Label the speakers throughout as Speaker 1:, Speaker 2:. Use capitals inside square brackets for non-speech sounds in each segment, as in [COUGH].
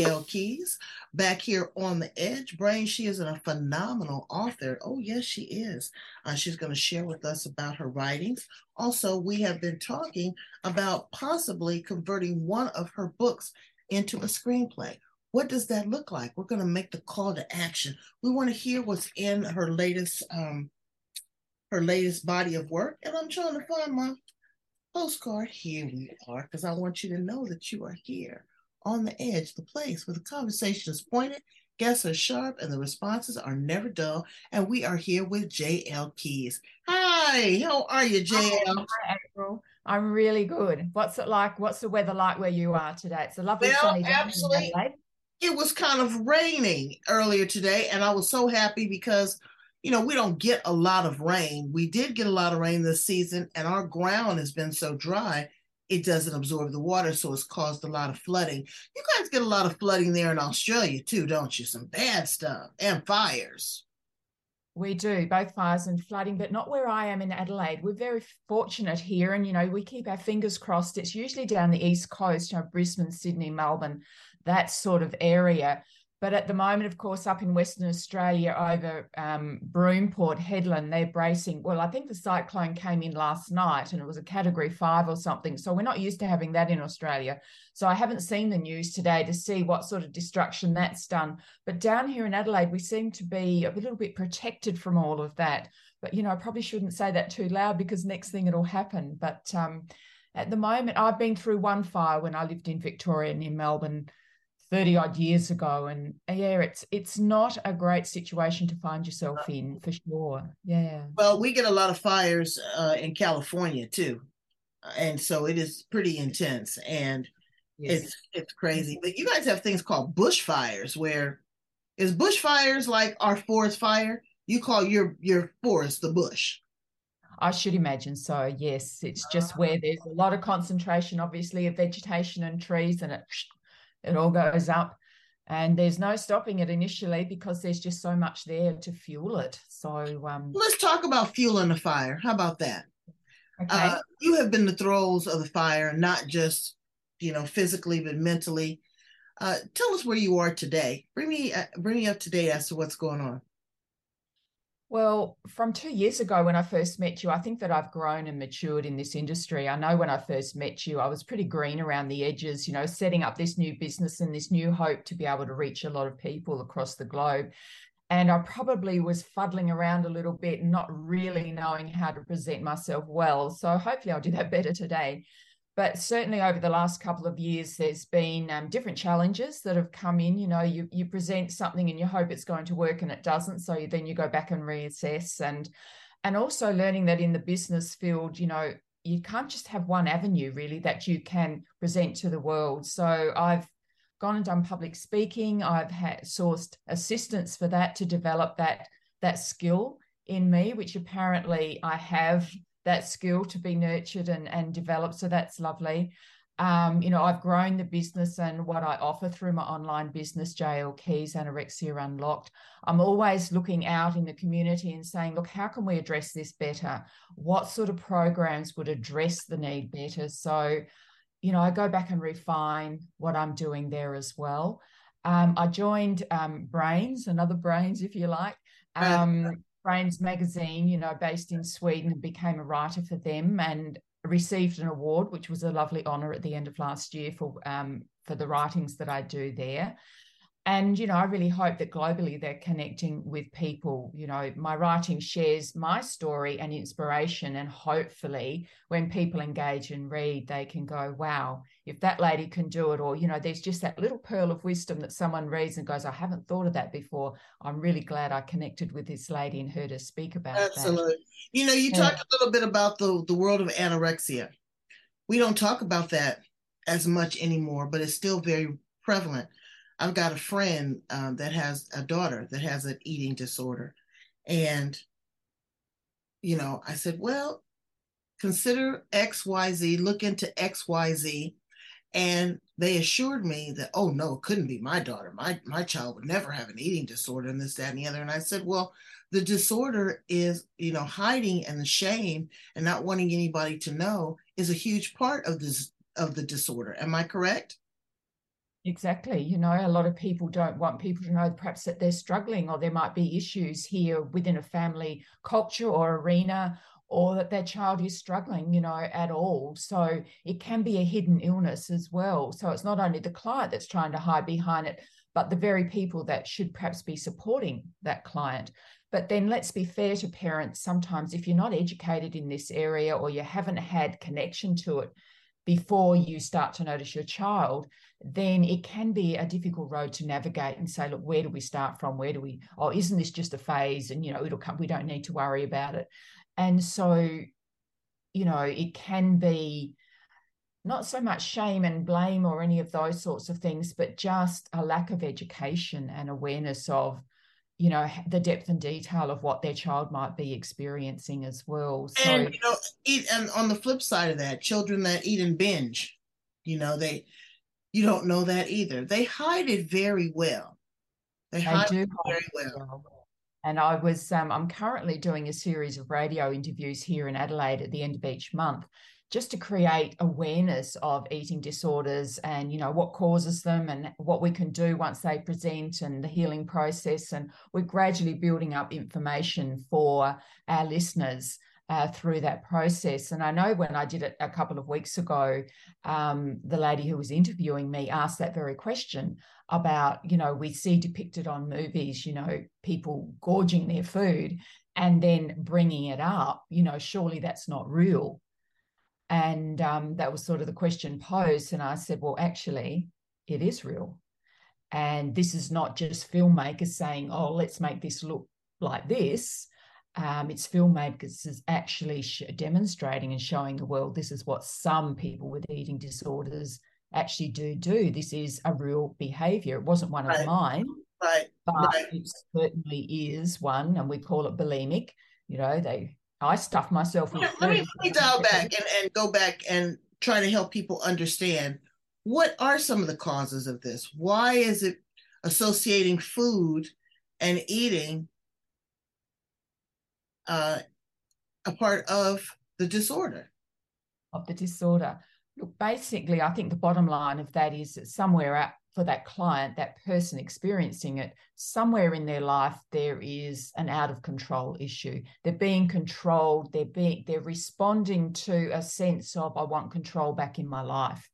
Speaker 1: JL Keez back here on the edge. Brain, she is a phenomenal author. Oh, yes, she is. Uh, she's going to share with us about her writings. Also, we have been talking about possibly converting one of her books into a screenplay. What does that look like? We're going to make the call to action. We want to hear what's in her latest um, her latest body of work, and I'm trying to find my postcard. Here we are, because I want you to know that you are here on the edge, the place where the conversation is pointed, guests are sharp, and the responses are never dull. And we are here with JL Keez. Hi, how are you, JL?
Speaker 2: Hi, April. I'm really good. What's it like? What's the weather like where you are today? It's a lovely
Speaker 1: Well,
Speaker 2: sunny day.
Speaker 1: absolutely. It was kind of raining earlier today, and I was so happy because you know we don't get a lot of rain. We did get a lot of rain this season, and our ground has been so dry it doesn't absorb the water, so it's caused a lot of flooding. You guys get a lot of flooding there in Australia too, don't you? Some bad stuff and fires.
Speaker 2: We do both fires and flooding, but not where I am in Adelaide. We're very fortunate here, and you know we keep our fingers crossed. It's usually down the east coast, you know, Brisbane, Sydney, Melbourne, that sort of area. But at the moment, of course, up in Western Australia over um, Broome, Port Hedland, they're bracing. Well, I think the cyclone came in last night and it was a category five or something. So we're not used to having that in Australia. So I haven't seen the news today to see what sort of destruction that's done. But down here in Adelaide, we seem to be a little bit protected from all of that. But, you know, I probably shouldn't say that too loud because next thing it'll happen. But um, at the moment, I've been through one fire when I lived in Victoria in Melbourne 30 odd years ago and uh, yeah it's it's not a great situation to find yourself in uh-huh. for sure. Yeah.
Speaker 1: Well, we get a lot of fires uh, in California too, uh, and so it is pretty intense and it's it's crazy. Mm-hmm. But you guys have things called bushfires, where is bushfires like our forest fire? You call your your forest the bush.
Speaker 2: I should imagine so yes. It's just uh-huh. where there's a lot of concentration obviously of vegetation and trees and it it all goes up and there's no stopping it initially because there's just so much there to fuel it so um
Speaker 1: Let's talk about fueling the fire. How about that?
Speaker 2: okay
Speaker 1: Uh, you have been the throes of the fire, not just you know physically but mentally. Uh, tell us where you are today. Bring me uh, bring me up to date as to what's going on.
Speaker 2: Well, from two years ago when I first met you, I think that I've grown and matured in this industry. I know when I first met you, I was pretty green around the edges, you know, setting up this new business and this new hope to be able to reach a lot of people across the globe. And I probably was fuddling around a little bit, not really knowing how to present myself well. So hopefully I'll do that [LAUGHS] better today. But certainly over the last couple of years, there's been um, different challenges that have come in. You know, you you present something and you hope it's going to work and it doesn't. So then you go back and reassess and and also learning that in the business field, you know, you can't just have one avenue really that you can present to the world. So I've gone and done public speaking. I've had sourced assistance for that to develop that that skill in me, which apparently I have that skill to be nurtured and, and developed. So that's lovely. Um, you know, I've grown the business and what I offer through my online business, JL Keez, Anorexia Unlocked. I'm always looking out in the community and saying, look, how can we address this better? What sort of programs would address the need better? So, you know, I go back and refine what I'm doing there as well. Um, I joined um, Brains, another Brains, if you like. Um, Brains magazine, you know, based in Sweden, and became a writer for them and received an award, which was a lovely honour at the end of last year for um, for the writings that I do there. And you know, I really hope that globally they're connecting with people. You know, my writing shares my story and inspiration, and hopefully, when people engage and read, they can go, "Wow, if that lady can do it," or you know, there's just that little pearl of wisdom that someone reads and goes, "I haven't thought of that before." I'm really glad I connected with this lady and heard her speak about that.
Speaker 1: Absolutely. You know, you
Speaker 2: Yeah.
Speaker 1: talked a little bit about the the world of anorexia. We don't talk about that as much anymore, but it's still very prevalent. I've got a friend um, that has a daughter that has an eating disorder. And, you know, I said, well, consider XYZ, look into XYZ. And they assured me that, oh no, it couldn't be my daughter. My my child would never have an eating disorder and this, that, and the other. And I said, well, the disorder is, you know, hiding and the shame and not wanting anybody to know is a huge part of this of the disorder. Am I correct?
Speaker 2: Exactly. You know, a lot of people don't want people to know perhaps that they're struggling or there might be issues here within a family culture or arena or that their child is struggling, you know, at all. So it can be a hidden illness as well. So it's not only the client that's trying to hide behind it, but the very people that should perhaps be supporting that client. But then let's be fair to parents. Sometimes, if you're not educated in this area or you haven't had connection to it before you start to notice your child, then it can be a difficult road to navigate and say, look, where do we start from? Where do we, oh, isn't this just a phase? And, you know, it'll come, we don't need to worry about it. And so, you know, it can be not so much shame and blame or any of those sorts of things, but just a lack of education and awareness of, you know, the depth and detail of what their child might be experiencing as well.
Speaker 1: So, and, you know, eat, and on the flip side of that, children that eat and binge, you know, they, you don't know that either. They hide it very well.
Speaker 2: They, they hide do it very well. well. And I was, um, I'm currently doing a series of radio interviews here in Adelaide at the end of each month, just to create awareness of eating disorders and, you know, what causes them and what we can do once they present and the healing process. And we're gradually building up information for our listeners. Uh, through that process. And I know when I did it a couple of weeks ago, um, the lady who was interviewing me asked that very question about, you know, we see depicted on movies, you know, people gorging their food and then bringing it up, you know, surely that's not real. And um, that was sort of the question posed. And I said, well, actually, it is real. And this is not just filmmakers saying, oh, let's make this look like this. Um, it's filmmakers is actually sh- demonstrating and showing the world this is what some people with eating disorders actually do do. This is a real behavior. It wasn't one
Speaker 1: right.
Speaker 2: of mine,
Speaker 1: right.
Speaker 2: but
Speaker 1: right.
Speaker 2: it certainly is one, and we call it bulimic. You know, they I stuff myself with.
Speaker 1: Let, me, let me dial back and, and go back and try to help people understand what are some of the causes of this. Why is it associating food and eating uh, a part of the disorder?
Speaker 2: Of the disorder. Look, basically, I think the bottom line of that is that somewhere for that client, that person experiencing it, somewhere in their life there is an out of control issue. They're being controlled. They're being they're responding to a sense of I want control back in my life.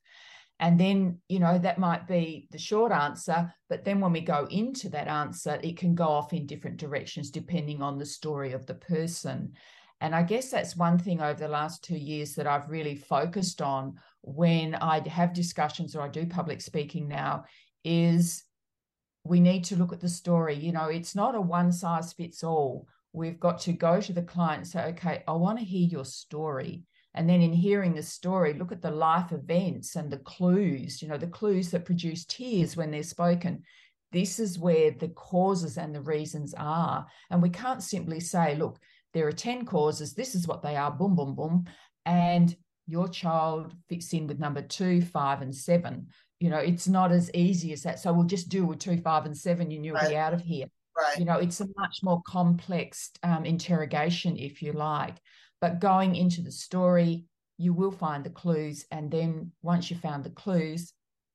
Speaker 2: And then, you know, that might be the short answer. But then when we go into that answer, it can go off in different directions depending on the story of the person. And I guess that's one thing over the last two years that I've really focused on when I have discussions or I do public speaking now is we need to look at the story. You know, it's not a one size fits all. We've got to go to the client and say, okay, I want to hear your story. And then in hearing the story, look at the life events and the clues, you know, the clues that produce tears when they're spoken. This is where the causes and the reasons are. And we can't simply say, look, there are 10 causes. This is what they are, boom, boom, boom. And your child fits in with number two, five, and seven. You know, it's not as easy as that. So we'll just do with two, five, and seven, and you'll right. be out of here.
Speaker 1: Right.
Speaker 2: You know, it's a much more complex um, interrogation, if you like. But going into the story, you will find the clues. And then once you found the clues,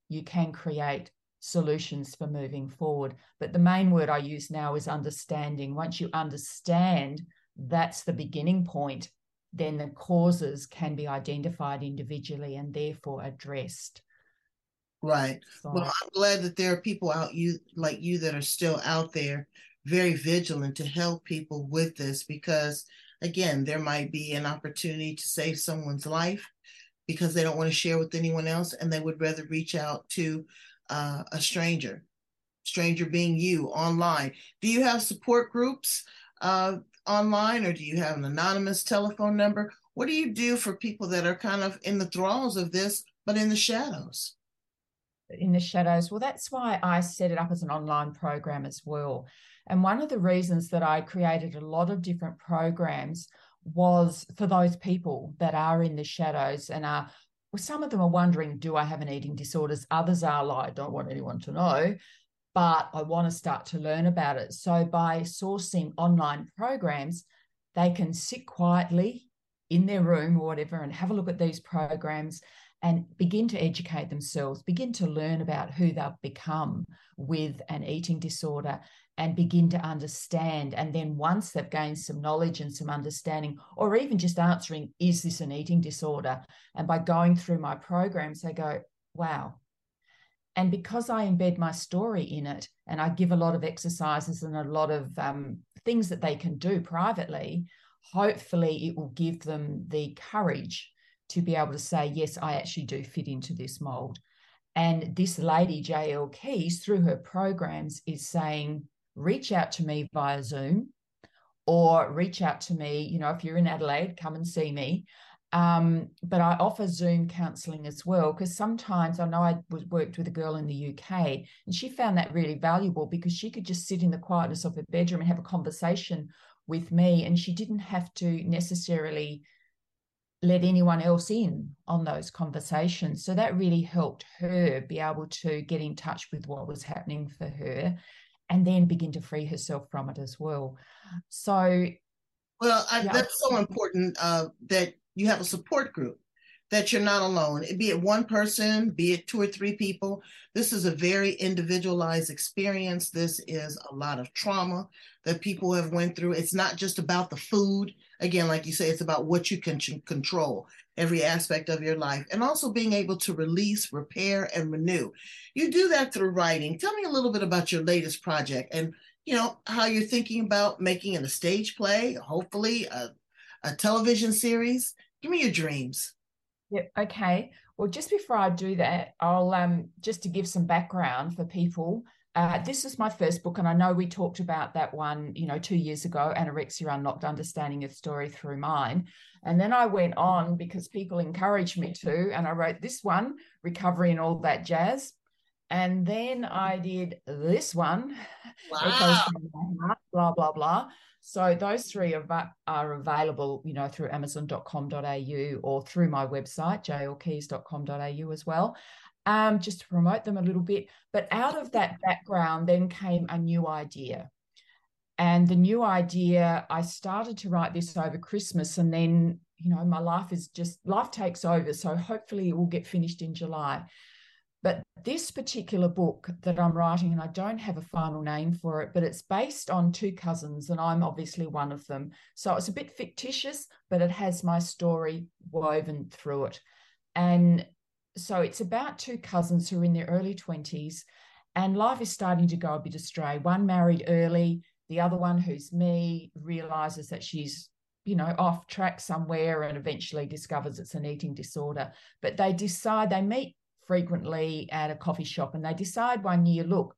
Speaker 2: you can create solutions for moving forward. But the main word I use now is understanding. Once you understand that's the beginning point, then the causes can be identified individually and therefore addressed.
Speaker 1: Right. So, well, I'm glad that there are people out you like you that are still out there very vigilant to help people with this because again, there might be an opportunity to save someone's life because they don't want to share with anyone else and they would rather reach out to uh, a stranger, stranger being you online. Do you have support groups uh, online or do you have an anonymous telephone number? What do you do for people that are kind of in the thralls of this, but in the shadows?
Speaker 2: in the shadows? Well, that's why I set it up as an online program as well. And one of the reasons that I created a lot of different programs was for those people that are in the shadows and are well, some of them are wondering, do I have an eating disorders? Others are like, I don't want anyone to know, but I want to start to learn about it. So by sourcing online programs, they can sit quietly in their room or whatever and have a look at these programs and begin to educate themselves, begin to learn about who they've become with an eating disorder and begin to understand. And then once they've gained some knowledge and some understanding, or even just answering, is this an eating disorder? And by going through my programs, they go, wow. And because I embed my story in it and I give a lot of exercises and a lot of um, things that they can do privately, hopefully it will give them the courage to be able to say, yes, I actually do fit into this mold. And this lady, JL Keez, through her programs, is saying, reach out to me via Zoom or reach out to me. You know, if you're in Adelaide, come and see me. Um, but I offer Zoom counseling as well because sometimes I know I was, worked with a girl in the UK and she found that really valuable because she could just sit in the quietness of her bedroom and have a conversation with me, and she didn't have to necessarily let anyone else in on those conversations. So that really helped her be able to get in touch with what was happening for her and then begin to free herself from it as well. So,
Speaker 1: well, I, yeah. that's so important uh, that you have a support group, that you're not alone, be it one person, be it two or three people. This is a very individualized experience. This is a lot of trauma that people have went through. It's not just about the food. Again, like you say, it's about what you can control every aspect of your life and also being able to release, repair, and renew. You do that through writing. Tell me a little bit about your latest project and you know how you're thinking about making it a stage play, hopefully a, a television series. Give me your dreams.
Speaker 2: Yep. okay. Well, just before I do that, I'll um just to give some background for people. Uh, this is my first book, and I know we talked about that one, you know, two years ago, Anorexia Unlocked Understanding Your Story Through Mine. And then I went on because people encouraged me to, and I wrote this one, Recovery and All That Jazz. And then I did this one, [LAUGHS]
Speaker 1: wow.
Speaker 2: blah, blah, blah. So those three are, are available, you know, through amazon.com.au or through my website, jlkeez.com.au as well um, just to promote them a little bit. But out of that background, then came a new idea. And the new idea, I started to write this over Christmas, and then, you know, my life is just life takes over. So hopefully it will get finished in July. But this particular book that I'm writing, and I don't have a final name for it, but it's based on two cousins, and I'm obviously one of them. So it's a bit fictitious, but it has my story woven through it. And so it's about two cousins who are in their early 20s and life is starting to go a bit astray. One married early, the other one, who's me, realizes that she's, you know, off track somewhere and eventually discovers it's an eating disorder. But they decide, they meet frequently at a coffee shop and they decide one year, look,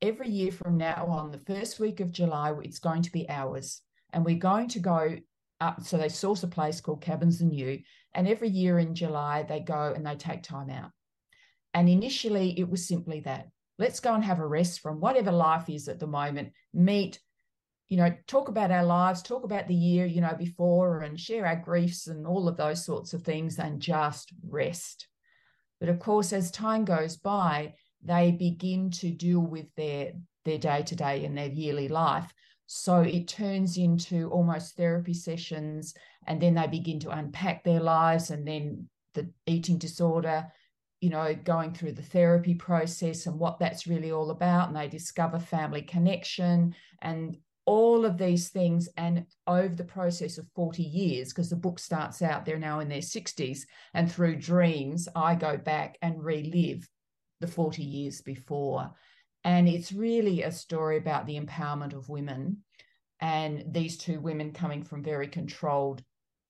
Speaker 2: every year from now on, the first week of July, it's going to be ours. And we're going to go up. So they source a place called Cabins and You. and every year in July, they go and they take time out. And initially, it was simply that let's go and have a rest from whatever life is at the moment, meet, you know, talk about our lives, talk about the year, you know, before and share our griefs and all of those sorts of things and just rest. But of course, as time goes by, they begin to deal with their their day to day and their yearly life. So it turns into almost therapy sessions and then they begin to unpack their lives and then the eating disorder you know going through the therapy process and what that's really all about and they discover family connection and all of these things and over the process of 40 years because the book starts out they're now in their 60s and through dreams i go back and relive the 40 years before. And it's really a story about the empowerment of women and these two women coming from very controlled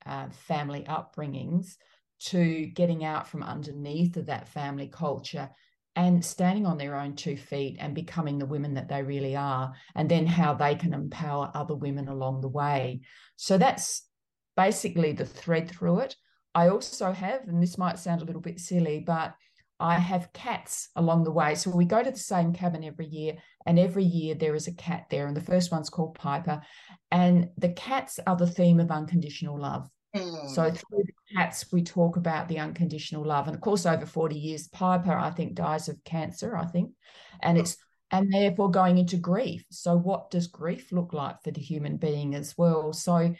Speaker 2: uh, family upbringings to getting out from underneath of that family culture and standing on their own two feet and becoming the women that they really are, and then how they can empower other women along the way. So that's basically the thread through it. I also have, and this might sound a little bit silly, but I have cats along the way. So we go to the same cabin every year, and every year there is a cat there. And the first one's called Piper. And the cats are the theme of unconditional love. Mm. So through the cats, we talk about the unconditional love. And of course, over 40 years, Piper, I think, dies of cancer, I think. And it's and therefore going into grief. So what does grief look like for the human being as well? So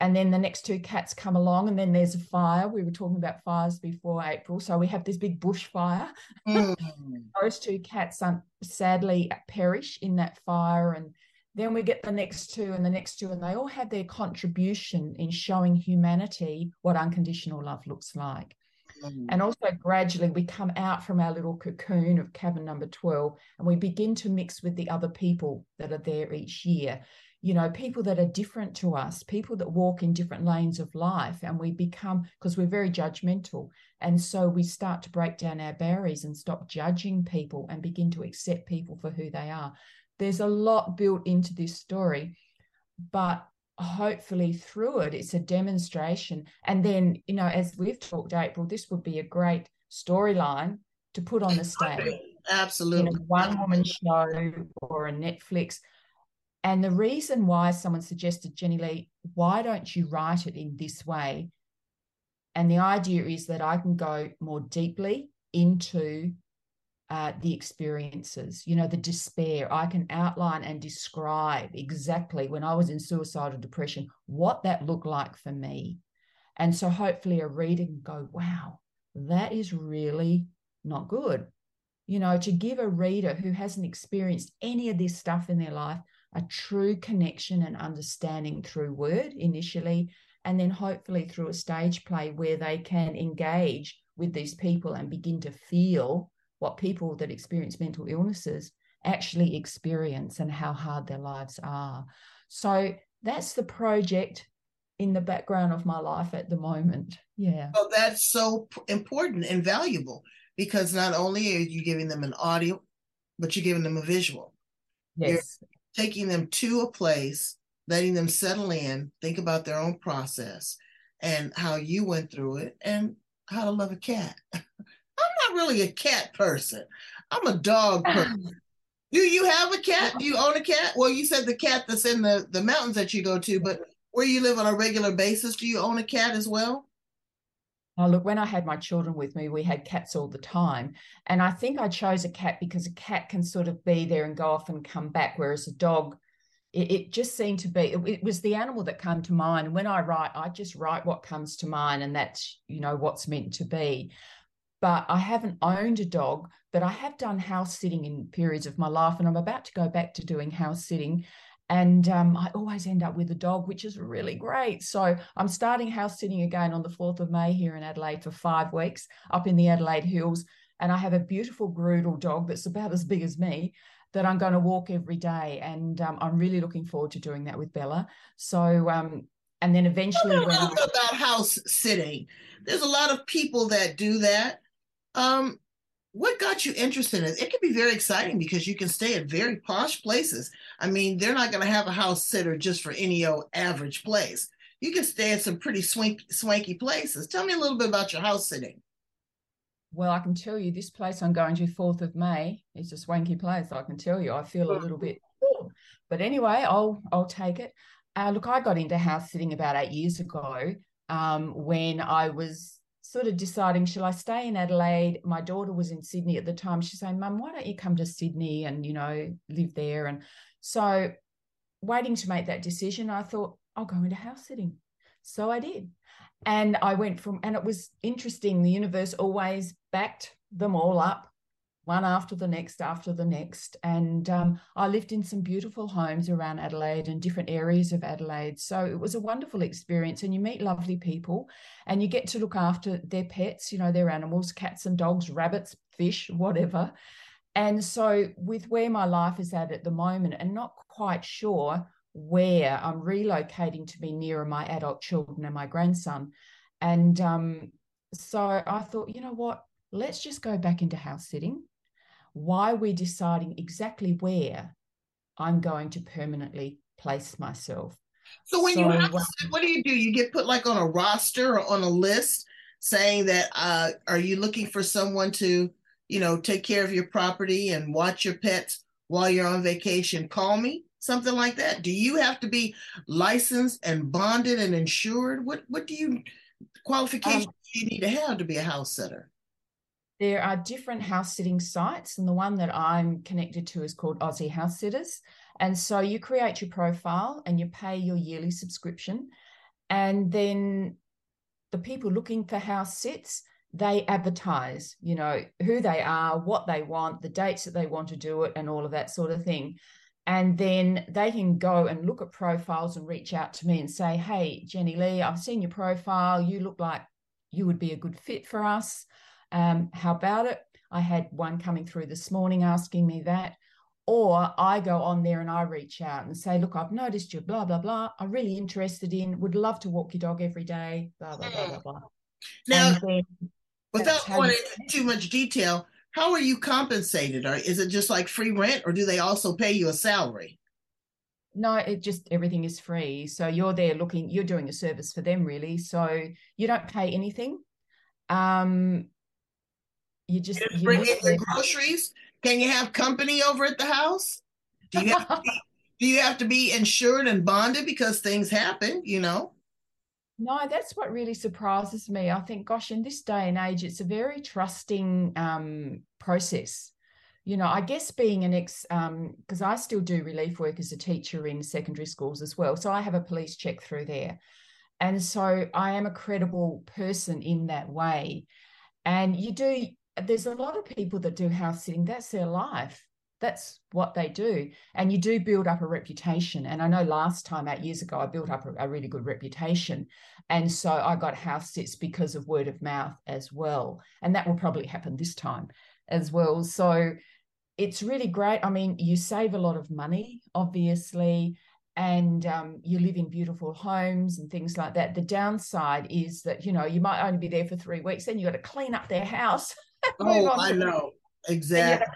Speaker 2: and then the next two cats come along and then there's a fire we were talking about fires before april so we have this big bushfire mm. [LAUGHS] those two cats um, sadly perish in that fire and then we get the next two and the next two and they all have their contribution in showing humanity what unconditional love looks like mm. and also gradually we come out from our little cocoon of cabin number 12 and we begin to mix with the other people that are there each year you know, people that are different to us, people that walk in different lanes of life, and we become because we're very judgmental. And so we start to break down our barriers and stop judging people and begin to accept people for who they are. There's a lot built into this story, but hopefully through it, it's a demonstration. And then, you know, as we've talked, April, this would be a great storyline to put on the stage.
Speaker 1: Absolutely.
Speaker 2: In a one woman show or a Netflix and the reason why someone suggested, Jenny Lee, why don't you write it in this way? And the idea is that I can go more deeply into uh, the experiences, you know, the despair. I can outline and describe exactly when I was in suicidal depression, what that looked like for me. And so hopefully a reader can go, wow, that is really not good. You know, to give a reader who hasn't experienced any of this stuff in their life a true connection and understanding through word initially, and then hopefully through a stage play where they can engage with these people and begin to feel what people that experience mental illnesses actually experience and how hard their lives are. So that's the project in the background of my life at the moment. Yeah.
Speaker 1: Well, that's so important and valuable because not only are you giving them an audio, but you're giving them a visual.
Speaker 2: Yes
Speaker 1: taking them to a place, letting them settle in, think about their own process and how you went through it and how to love a cat. [LAUGHS] Not really a cat person. I'm a dog [LAUGHS] person. Do you have a cat? Do you own a cat? Well, you said the cat that's in the, the mountains that you go to, but where you live on a regular basis, do you own a cat as well?
Speaker 2: Oh, look, when I had my children with me, we had cats all the time. And I think I chose a cat because a cat can sort of be there and go off and come back, whereas a dog, it, it just seemed to be, it, it, was the animal that came to mind. When I write, I just write what comes to mind, and that's, you know, what's meant to be. But I haven't owned a dog, but I have done house sitting in periods of my life, and I'm about to go back to doing house sitting and um, I always end up with a dog, which is really great. So I'm starting house sitting again on the 4th of May here in Adelaide for five weeks up in the Adelaide Hills. And I have a beautiful Groodle dog that's about as big as me that I'm going to walk every day. And um, I'm really looking forward to doing that with Bella. So, um, and then eventually,
Speaker 1: when I... about house sitting, there's a lot of people that do that. Um, what got you interested in it? It can be very exciting because you can stay at very posh places. I mean, they're not going to have a house sitter just for any old average place. You can stay at some pretty swanky, swanky places. Tell me a little bit about your house sitting.
Speaker 2: Well, I can tell you this place I'm going to 4th of May is a swanky place. I can tell you, I feel a little bit, but anyway, I'll I'll take it. Uh, look, I got into house sitting about eight years ago um, when I was sort of deciding, shall I stay in Adelaide? My daughter was in Sydney at the time. She's saying, Mum, why don't you come to Sydney and, you know, live there? And so waiting to make that decision, I thought, I'll go into house sitting. So I did. And I went from, and it was interesting. The universe always backed them all up one after the next after the next. And um, I lived in some beautiful homes around Adelaide and different areas of Adelaide. So it was a wonderful experience. And you meet lovely people and you get to look after their pets, you know, their animals, cats and dogs, rabbits, fish, whatever. And so, with where my life is at at the moment, and not quite sure where I'm relocating to be nearer my adult children and my grandson. And um, so I thought, you know what? Let's just go back into house sitting why we're deciding exactly where I'm going to permanently place myself.
Speaker 1: So when so, you have, what do you do? You get put like on a roster or on a list saying that uh, are you looking for someone to you know, take care of your property and watch your pets while you're on vacation, call me? Something like that. Do you have to be licensed and bonded and insured? What what do you qualifications um, do you need to have to be a house sitter?
Speaker 2: There are different house sitting sites, and the one that I'm connected to is called Aussie House Sitters. And so you create your profile and you pay your yearly subscription. And then the people looking for house sits, they advertise, you know, who they are, what they want, the dates that they want to do it, and all of that sort of thing. And then they can go and look at profiles and reach out to me and say, Hey, Jenny Lee, I've seen your profile. You look like you would be a good fit for us. Um, how about it? I had one coming through this morning asking me that. Or I go on there and I reach out and say, look, I've noticed you, blah, blah, blah. I'm really interested in, would love to walk your dog every day, blah, blah, blah, blah, blah.
Speaker 1: Now, without going into too much detail, how are you compensated? Or is it just like free rent or do they also pay you a salary?
Speaker 2: No, it just everything is free. So you're there looking, you're doing a service for them really. So you don't pay anything. Um you just
Speaker 1: you bring in your groceries can you have company over at the house? Do you have to be, [LAUGHS] do you have to be insured and bonded because things happen, you know?
Speaker 2: No, that's what really surprises me. I think, gosh, in this day and age, it's a very trusting um, process. You know, I guess being an ex, because um, I still do relief work as a teacher in secondary schools as well. So I have a police check through there. And so I am a credible person in that way. And you do, there's a lot of people that do house sitting, that's their life. That's what they do. And you do build up a reputation. And I know last time, eight years ago, I built up a, a really good reputation. And so I got house sits because of word of mouth as well. And that will probably happen this time as well. So it's really great. I mean, you save a lot of money, obviously and um, you live in beautiful homes and things like that. The downside is that you know you might only be there for three weeks, then you got to clean up their house [LAUGHS] [LAUGHS]
Speaker 1: oh, I know. Exactly.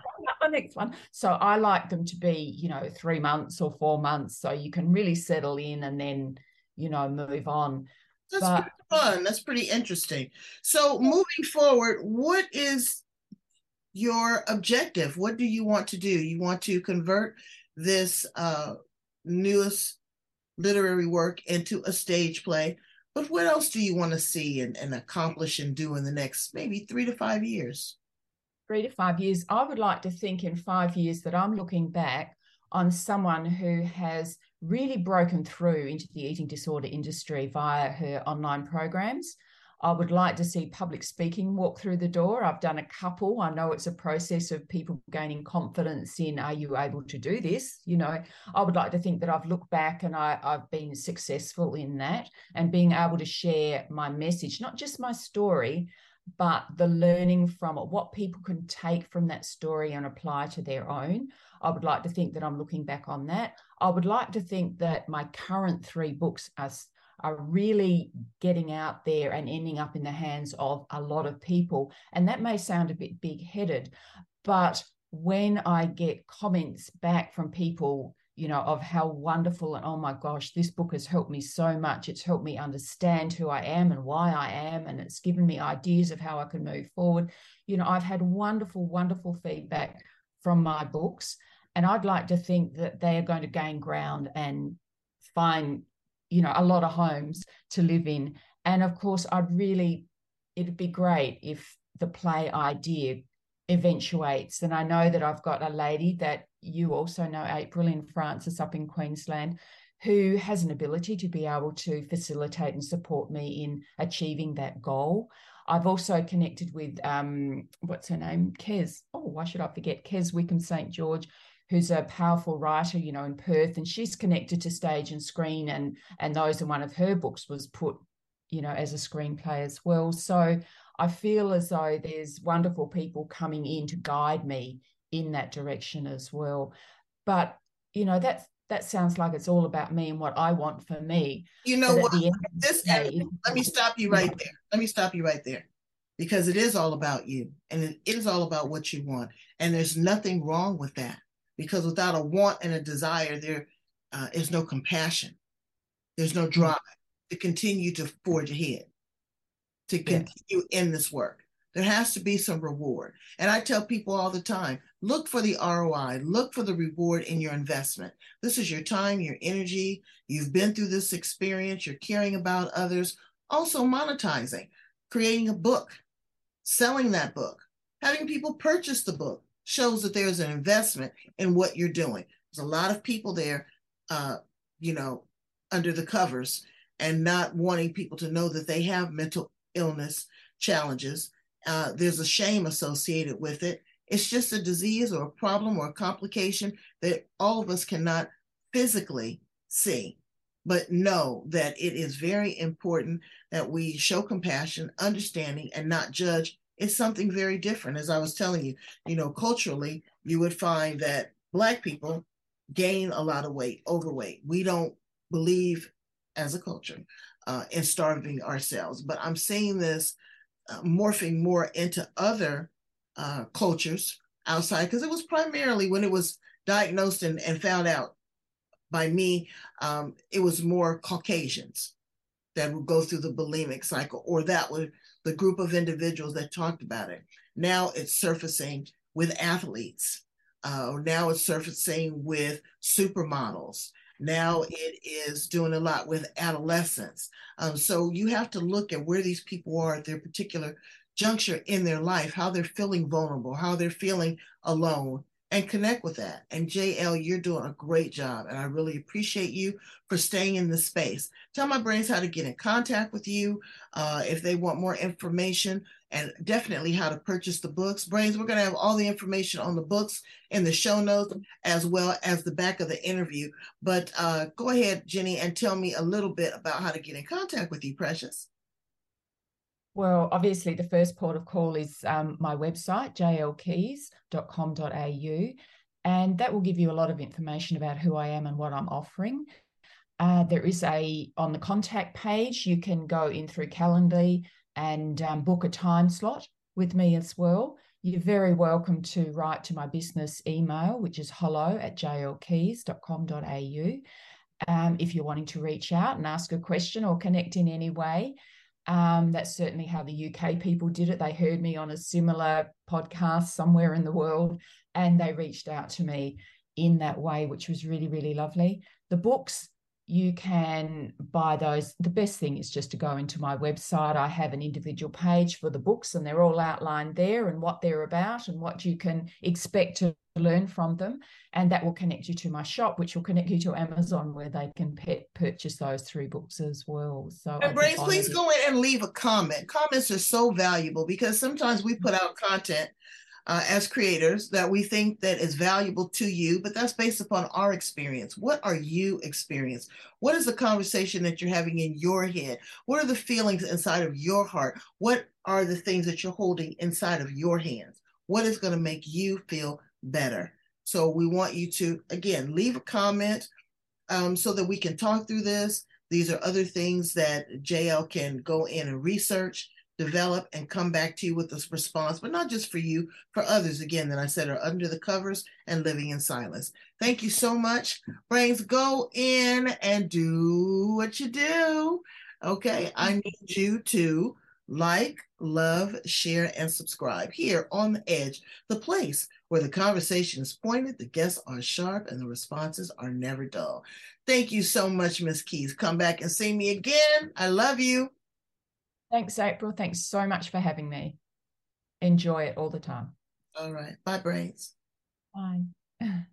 Speaker 2: The next one. So I like them to be, you know, three months or four months, so you can really settle in and then, you know, move on.
Speaker 1: That's but, fun. That's pretty interesting. So moving forward, what is your objective? What do you want to do? You want to convert this uh, newest literary work into a stage play. But what else do you want to see and, and accomplish and do in the next maybe three to five years?
Speaker 2: Three to five years. I would like to think in five years that I'm looking back on someone who has really broken through into the eating disorder industry via her online programs. I would like to see public speaking walk through the door. I've done a couple. I know it's a process of people gaining confidence in are you able to do this? You know, I would like to think that I've looked back and I, I've been successful in that and being able to share my message, not just my story, but the learning from it, what people can take from that story and apply to their own. I would like to think that I'm looking back on that. I would like to think that my current three books are are really getting out there and ending up in the hands of a lot of people. And that may sound a bit big headed, but when I get comments back from people, you know, of how wonderful and oh my gosh, this book has helped me so much. It's helped me understand who I am and why I am, and it's given me ideas of how I can move forward. You know, I've had wonderful, wonderful feedback from my books. And I'd like to think that they are going to gain ground and find you know a lot of homes to live in. And of course i'd really it'd be great if the play idea eventuates. And i know that i've got a lady that you also know april in francis up in queensland who has an ability to be able to facilitate and support me in achieving that goal. I've also connected with um, what's her name, Kez. Oh, why should I forget? Kez Wickham St George, who's a powerful writer, you know, in Perth, and she's connected to stage and screen, and and those in one of her books was put, you know, as a screenplay as well. So I feel as though there's wonderful people coming in to guide me in that direction as well. But you know, that's that sounds like it's all about me and what I want for me.
Speaker 1: You know what? This day, let me stop you right there. Let me stop you right there. Because it is all about you and it is all about what you want. And there's nothing wrong with that because without a want and a desire, there uh, is no compassion. There's no drive to continue to forge ahead, to continue in this work. there has to be some reward. And I tell people all the time look for the ROI, look for the reward in your investment. This is your time, your energy. You've been through this experience, you're caring about others. Also, monetizing, creating a book, selling that book, having people purchase the book shows that there's an investment in what you're doing. There's a lot of people there, uh, you know, under the covers and not wanting people to know that they have mental illness challenges uh, there's a shame associated with it. It's just a disease or a problem or a complication that all of us cannot physically see, but know that it is very important that we show compassion, understanding, and not judge. It's something very different. As I was telling you, you know, culturally, you would find that Black people gain a lot of weight, overweight. We don't believe as a culture uh, in starving ourselves. But I'm seeing this uh, morphing more into other uh, cultures outside because it was primarily when it was diagnosed and, and found out by me, um, it was more Caucasians that would go through the bulimic cycle, or that was the group of individuals that talked about it. Now it's surfacing with athletes. Uh, now it's surfacing with supermodels. Now it is doing a lot with adolescents. Um, so you have to look at where these people are at their particular juncture in their life, how they're feeling vulnerable, how they're feeling alone, and connect with that. And JL, you're doing a great job. And I really appreciate you for staying in the space. Tell my brains how to get in contact with you uh, if they want more information and definitely how to purchase the books. Brains, we're going to have all the information on the books in the show notes as well as the back of the interview. But uh, go ahead, Jenny, and tell me a little bit about how to get in contact with you, Precious.
Speaker 2: Well, obviously, the first port of call is um, my website, jlkeez.com.au, and that will give you a lot of information about who I am and what I'm offering. Uh, there is a, on the contact page, you can go in through Calendly and um, book a time slot with me as well. You're very welcome to write to my business email, which is hello at jlkeez.com.au. Um, if you're wanting to reach out and ask a question or connect in any way, um, that's certainly how the UK people did it. They heard me on a similar podcast somewhere in the world and they reached out to me in that way, which was really, really lovely. The books, you can buy those. The best thing is just to go into my website. I have an individual page for the books, and they're all outlined there and what they're about and what you can expect to learn from them. And that will connect you to my shop, which will connect you to Amazon, where they can purchase those three books as well. So,
Speaker 1: and Brains, please go in and leave a comment. Comments are so valuable because sometimes we put mm. out content uh, as creators that we think that is valuable to you, but that's based upon our experience. What are you experiencing? What is the conversation that you're having in your head? What are the feelings inside of your heart? What are the things that you're holding inside of your hands? What is going to make you feel better? So we want you to, again, leave a comment um, so that we can talk through this. These are other things that JL can go in and research develop and come back to you with a response, but not just for you, for others, again, that I said are under the covers and living in silence. Thank you so much. Brains, go in and do what you do. Okay, I need you to like, love, share, and subscribe here on the edge, the place where the conversation is pointed, the guests are sharp, and the responses are never dull. Thank you so much, Miss Keez. Come back and see me again. I love you.
Speaker 2: Thanks, April. Thanks so much for having me. Enjoy it all the time.
Speaker 1: All right. Bye, Brains.
Speaker 2: Bye. [LAUGHS]